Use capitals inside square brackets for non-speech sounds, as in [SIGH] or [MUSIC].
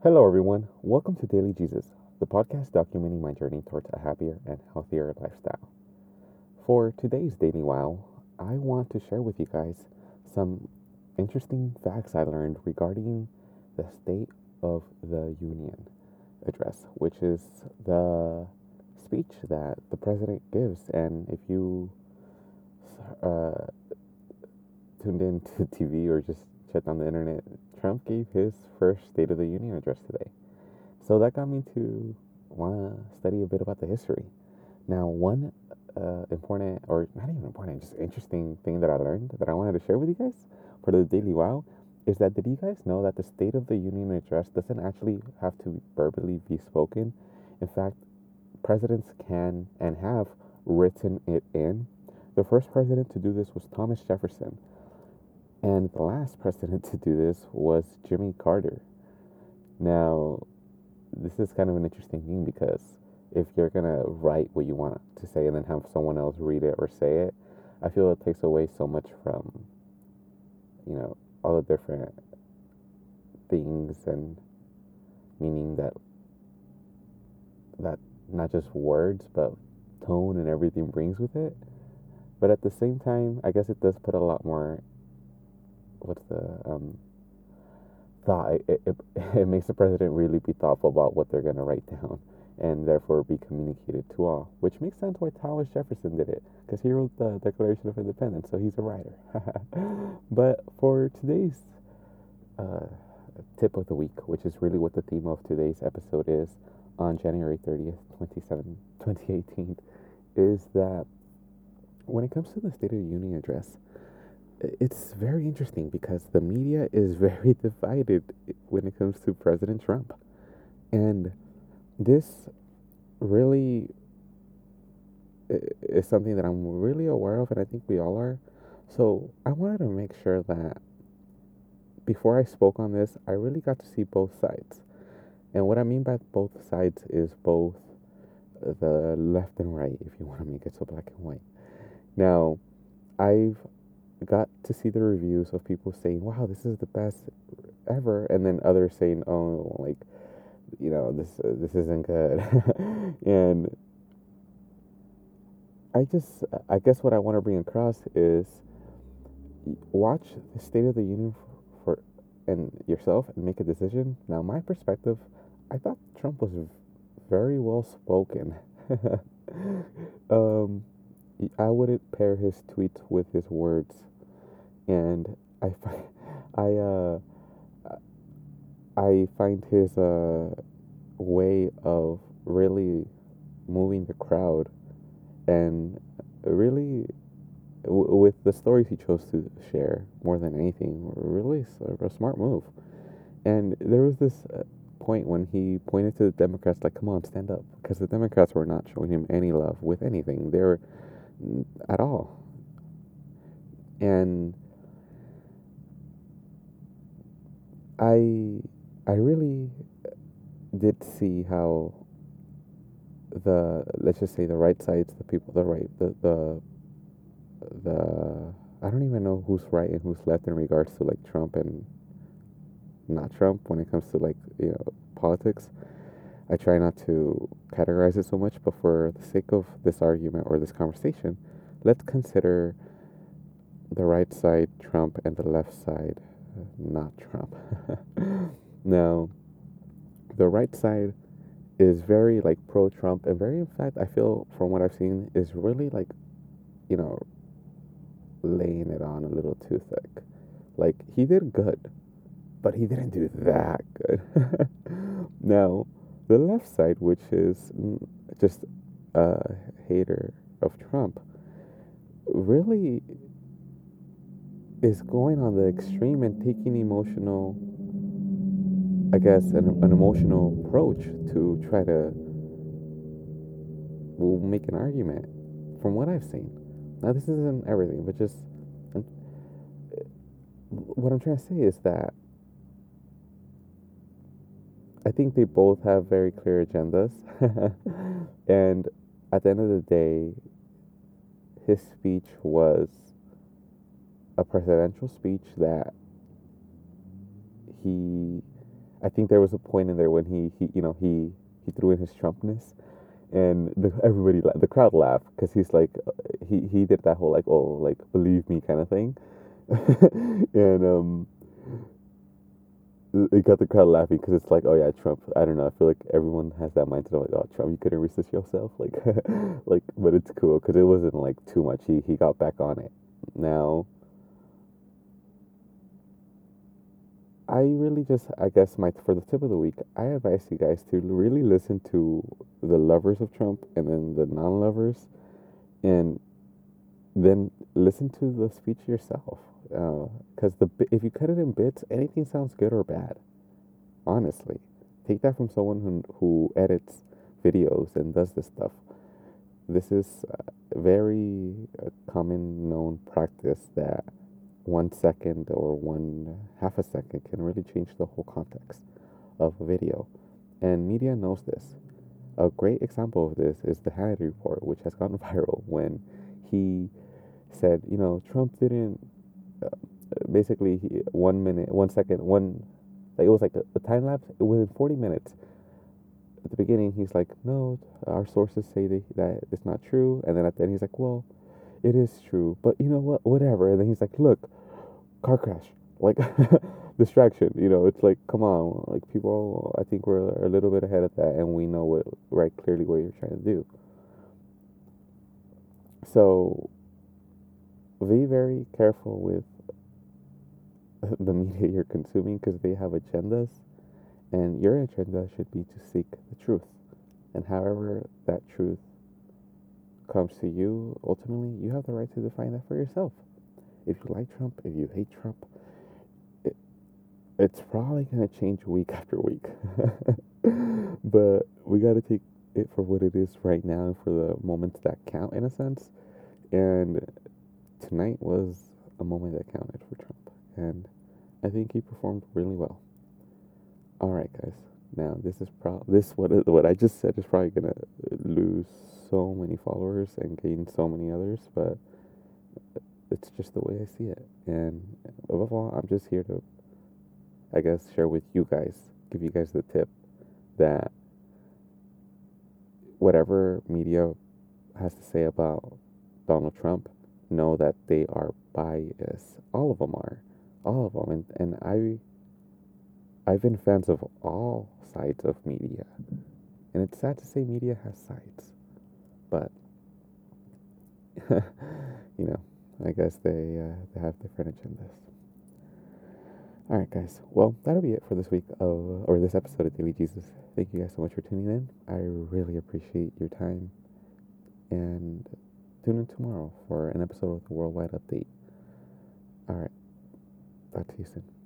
Hello, everyone. Welcome to Daily Jesus, the podcast documenting my journey towards a happier and healthier lifestyle. For today's Daily Wow, I want to share with you guys some interesting facts I learned regarding the State of the Union address, which is the speech that the president gives. And if you uh, tuned into TV or just checked on the internet, Trump gave his first State of the Union address today. So that got me to want to study a bit about the history. Now, one uh, important, or not even important, just interesting thing that I learned that I wanted to share with you guys for the Daily Wow is that did you guys know that the State of the Union address doesn't actually have to verbally be spoken? In fact, presidents can and have written it in. The first president to do this was Thomas Jefferson. And the last president to do this was Jimmy Carter. Now, this is kind of an interesting thing because if you're going to write what you want to say and then have someone else read it or say it, I feel it takes away so much from, you know, all the different things and meaning that that not just words but tone and everything brings with it. But at the same time, I guess it does put a lot more what's the um, thought it, it, [LAUGHS] it makes the president really be thoughtful about what they're going to write down [LAUGHS] and therefore be communicated to all which makes sense why thomas jefferson did it because he wrote the declaration of independence so he's a writer. [LAUGHS] But for today's uh, tip of the week which is really what the theme of today's episode is on january 30th 27 2018 is that when it comes to the state of the union address it's very interesting because the media is [LAUGHS] very divided when it comes to President Trump. And this really is something that I'm really aware of, and I think we all are. So I wanted to make sure that before I spoke on this, I really got to see both sides. And what I mean by both sides is both the left and right, if you want to make it so black and white. Now, I've got to see the reviews of people saying, "Wow, this is the best ever," and then others saying, "Oh, like, you know, this uh, this isn't good," [LAUGHS] and I just, I guess what I want to bring across is watch the State of the Union for, for and yourself and make a decision. Now, my perspective, I thought Trump was very well spoken. [LAUGHS] um, I wouldn't pair his tweets with his words. And I find [LAUGHS] I uh I find his uh way of really moving the crowd and really w- with the stories he chose to share more than anything really a, smart move. And there was this uh, point when he pointed to the democrats like come on stand up. Because the democrats were not showing him any love with anything. They were at all and I I really did see how the let's just say the right sides, the people, the right, the the the I don't even know who's right and who's left in regards to like Trump and not Trump when it comes to like you know politics. I try not to categorize it so much, but for the sake of this argument or this conversation, let's consider the right side Trump and the left side uh, not Trump. [LAUGHS] now, the right side is very like pro Trump and very, in fact, I feel from what I've seen, is really like, you know, laying it on a little too thick. Like, he did good, but he didn't do that good. [LAUGHS] now, the left side, which is mm, just a hater of Trump, really is going on the extreme and taking emotional, I guess, an, an emotional approach to try to make an argument from what I've seen. Now, this isn't everything, but just uh, what I'm trying to say is that I think they both have very clear agendas. [LAUGHS] and at the end of the day, his speech was a presidential speech that he I think there was a point in there when he, he you know, he he threw in his Trumpness, and the, everybody, the crowd laughed because he's like, he he did that whole like, oh, like believe me kind of thing, [LAUGHS] and um, it got the crowd laughing because it's like, oh yeah, Trump. I don't know. I feel like everyone has that mindset of like, oh, Trump, you couldn't resist yourself, [LAUGHS] like, like, but it's cool because it wasn't like too much. He he got back on it. Now, I really just, I guess, my for the tip of the week, I advise you guys to really listen to the lovers of Trump and then the non-lovers, and then listen to the speech yourself. Because uh, the if you cut it in bits, anything sounds good or bad. Honestly, take that from someone who who edits videos and does this stuff. This is a very uh, common known practice that one second or one half a second can really change the whole context of a video. And media knows this. A great example of this is the Hannity report, which has gone [LAUGHS] viral when he said, you know, Trump didn't uh, basically he, one minute, one second, one, like it was like a, a time lapse within 40 minutes. At the beginning, he's like, no, our sources say that, that it's not true. And then at the end, he's like, well, it is true, but you know what, whatever. And then he's like, look, car crash, like [LAUGHS] distraction. You know, it's like, come on, like people. I think we're a little bit ahead of that, and we know what right clearly what you're trying to do. So, be very careful with [LAUGHS] the media you're consuming because they have agendas, and your agenda should be to seek the truth, and however that truth comes to you, ultimately, you have the right to define that for yourself if you like Trump, if you hate Trump, it, it's probably going to change week [LAUGHS] after week. [LAUGHS] but we got to take it for what it is right now and for the moments that count in a sense. And tonight was a moment that counted for Trump. And I think he performed really well. All right, guys. Now this is pro this what [LAUGHS] what I just said is probably gonna lose so many followers and gain so many others, but it's just the way I see it. And above all, I'm just here to, I guess, share with you guys, give you guys the tip that whatever media has to say about Donald Trump, know that they are biased. All of them are, all of them. And and I, I've been fans of all sides of media, and it's sad to say media has sides, but [LAUGHS] you know I guess they, uh, they have different agendas. All right, guys. Well, that'll be it for this week of, or this episode of Daily Jesus. Thank you guys so much for tuning in. I really appreciate your time. And tune in tomorrow for an episode of the Worldwide Update. All right. Talk to you soon.